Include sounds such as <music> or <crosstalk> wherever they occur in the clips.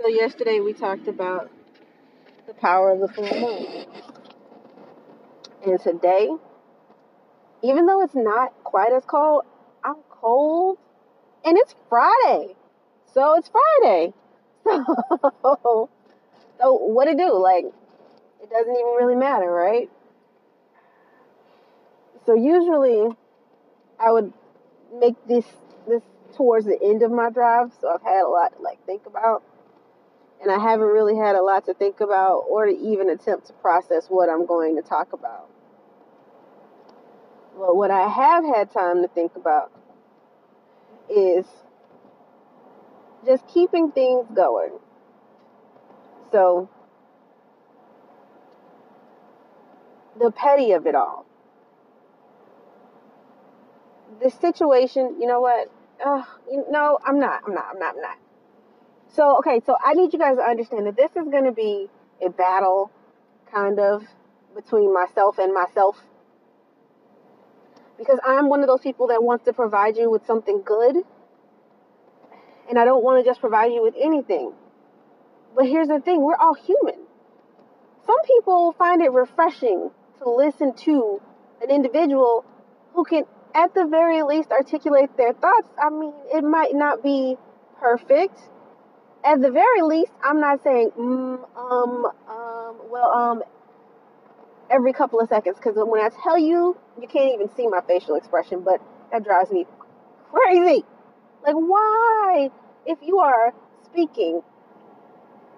So yesterday we talked about the power of the full moon. And today, even though it's not quite as cold, I'm cold and it's Friday. So it's Friday. <laughs> So, so what to do? Like, it doesn't even really matter, right? So usually I would make this this towards the end of my drive, so I've had a lot to like think about. And I haven't really had a lot to think about or to even attempt to process what I'm going to talk about. But what I have had time to think about is just keeping things going. So, the petty of it all. The situation, you know what? Uh, you no, I'm not. I'm not. I'm not. I'm not. So, okay, so I need you guys to understand that this is going to be a battle, kind of, between myself and myself. Because I'm one of those people that wants to provide you with something good and I don't want to just provide you with anything. But here's the thing we're all human. Some people find it refreshing to listen to an individual who can, at the very least, articulate their thoughts. I mean, it might not be perfect. At the very least, I'm not saying, mm, um, um, well, um, every couple of seconds. Because when I tell you, you can't even see my facial expression, but that drives me crazy. Like, why, if you are speaking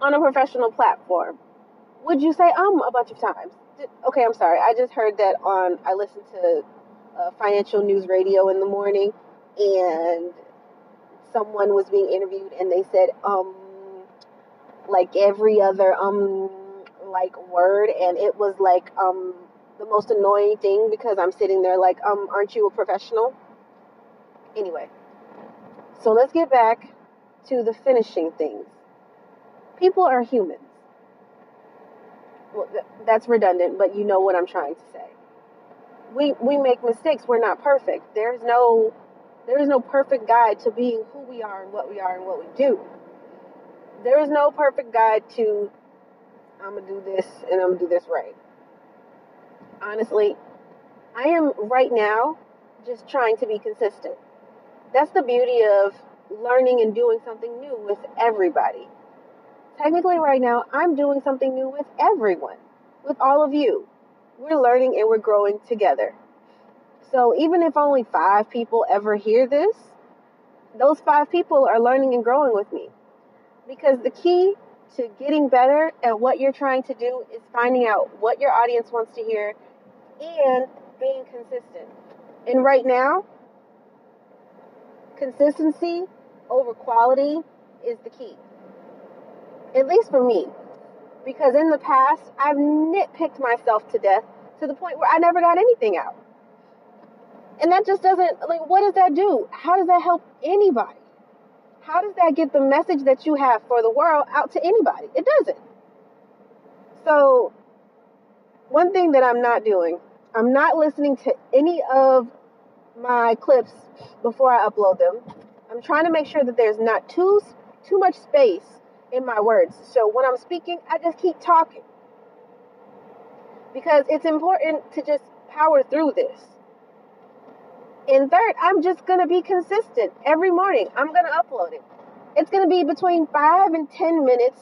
on a professional platform, would you say um a bunch of times? Okay, I'm sorry. I just heard that on, I listened to uh, financial news radio in the morning, and someone was being interviewed, and they said um like every other um like word, and it was like um the most annoying thing because I'm sitting there like um aren't you a professional? Anyway. So let's get back to the finishing things. People are humans. Well, that's redundant, but you know what I'm trying to say. We we make mistakes. We're not perfect. There's no there is no perfect guide to being who we are and what we are and what we do. There is no perfect guide to I'm gonna do this and I'm gonna do this right. Honestly, I am right now just trying to be consistent that's the beauty of learning and doing something new with everybody. Technically, right now, I'm doing something new with everyone, with all of you. We're learning and we're growing together. So, even if only five people ever hear this, those five people are learning and growing with me. Because the key to getting better at what you're trying to do is finding out what your audience wants to hear and being consistent. And right now, consistency over quality is the key. At least for me. Because in the past, I've nitpicked myself to death to the point where I never got anything out. And that just doesn't, like, what does that do? How does that help anybody? How does that get the message that you have for the world out to anybody? It doesn't. So, one thing that I'm not doing, I'm not listening to any of my clips before I upload them. I'm trying to make sure that there's not too too much space in my words. So when I'm speaking, I just keep talking. Because it's important to just power through this. And third, I'm just going to be consistent every morning. I'm going to upload it. It's going to be between 5 and 10 minutes,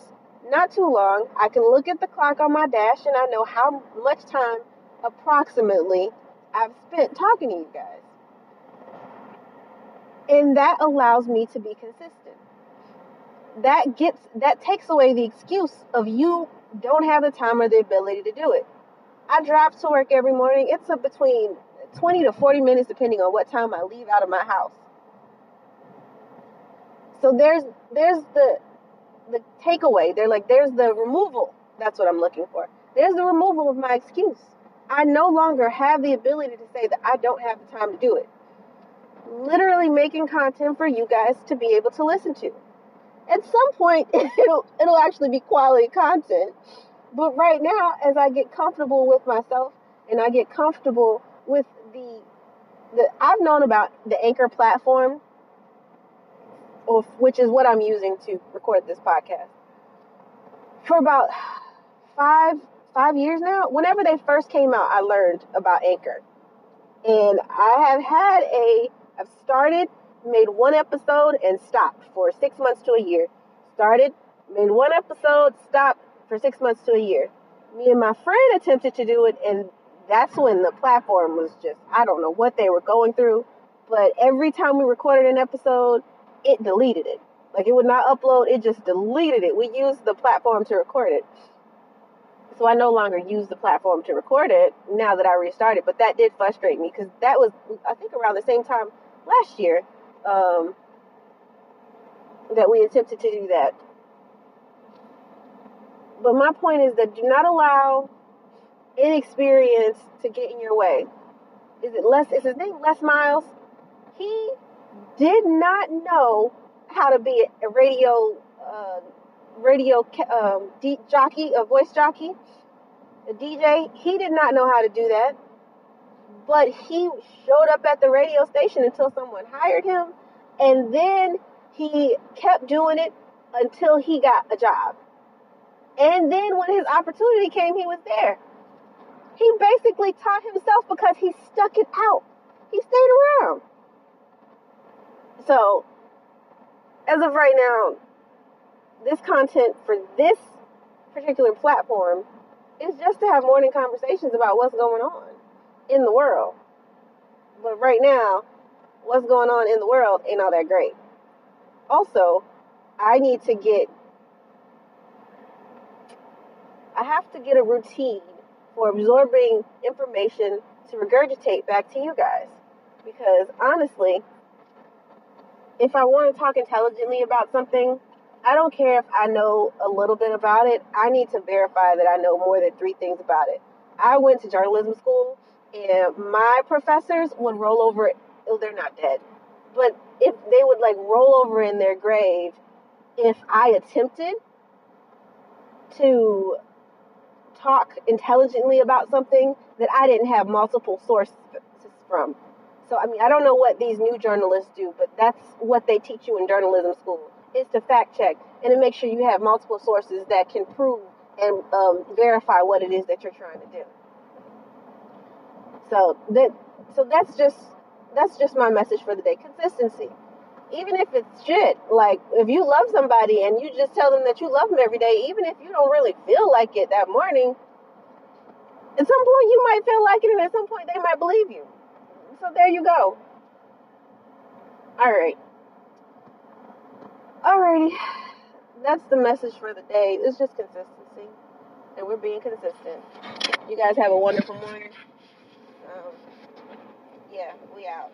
not too long. I can look at the clock on my dash and I know how much time approximately I've spent talking to you guys. And that allows me to be consistent. That gets that takes away the excuse of you don't have the time or the ability to do it. I drive to work every morning. It's up between 20 to 40 minutes depending on what time I leave out of my house. So there's there's the the takeaway. They're like there's the removal. That's what I'm looking for. There's the removal of my excuse. I no longer have the ability to say that I don't have the time to do it literally making content for you guys to be able to listen to. At some point, <laughs> it'll it'll actually be quality content. But right now, as I get comfortable with myself and I get comfortable with the I've known about the Anchor platform, which is what I'm using to record this podcast. for about five five years now. Whenever they first came out, I learned about Anchor, and I have had a I've started, made one episode, and stopped for six months to a year. Started, made one episode, stopped for six months to a year. Me and my friend attempted to do it, and that's when the platform was just I don't know what they were going through, but every time we recorded an episode, it deleted it. Like it would not upload, it just deleted it. We used the platform to record it. So I no longer use the platform to record it now that I restarted. But that did frustrate me because that was, I think, around the same time last year um, that we attempted to do that. But my point is that do not allow inexperience to get in your way. Is it Les? Is his name Les Miles? He did not know how to be a radio uh, radio um, jockey, a voice jockey, a DJ. He did not know how to do that, but he showed up at the radio station until someone hired him, and then he kept doing it until he got a job. And then when his opportunity came, he was there. He basically taught himself because he stuck it out. He stayed around. So as of right now, this content for this particular platform is just to have morning conversations about what's going on in the world. But right now, what's going on in the world ain't all that great. Also, I need to get I have to get a routine for absorbing information to regurgitate back to you guys. Because honestly, if I want to talk intelligently about something, I don't care if I know a little bit about it. I need to verify that I know more than three things about it. I went to journalism school, and my professors would roll over. Oh, they're not dead, but if they would like roll over in their grave if I attempted to talk intelligently about something that I didn't have multiple sources from. So, I mean, I don't know what these new journalists do, but that's what they teach you in journalism school is to fact check and to make sure you have multiple sources that can prove and um, verify what it is that you're trying to do. So that so that's just that's just my message for the day. Consistency. Even if it's shit, like if you love somebody and you just tell them that you love them every day, even if you don't really feel like it that morning, at some point you might feel like it, and at some point they might believe you. So there you go. All right. Alrighty. That's the message for the day. It's just consistency. And we're being consistent. You guys have a wonderful morning. Um, yeah, we out.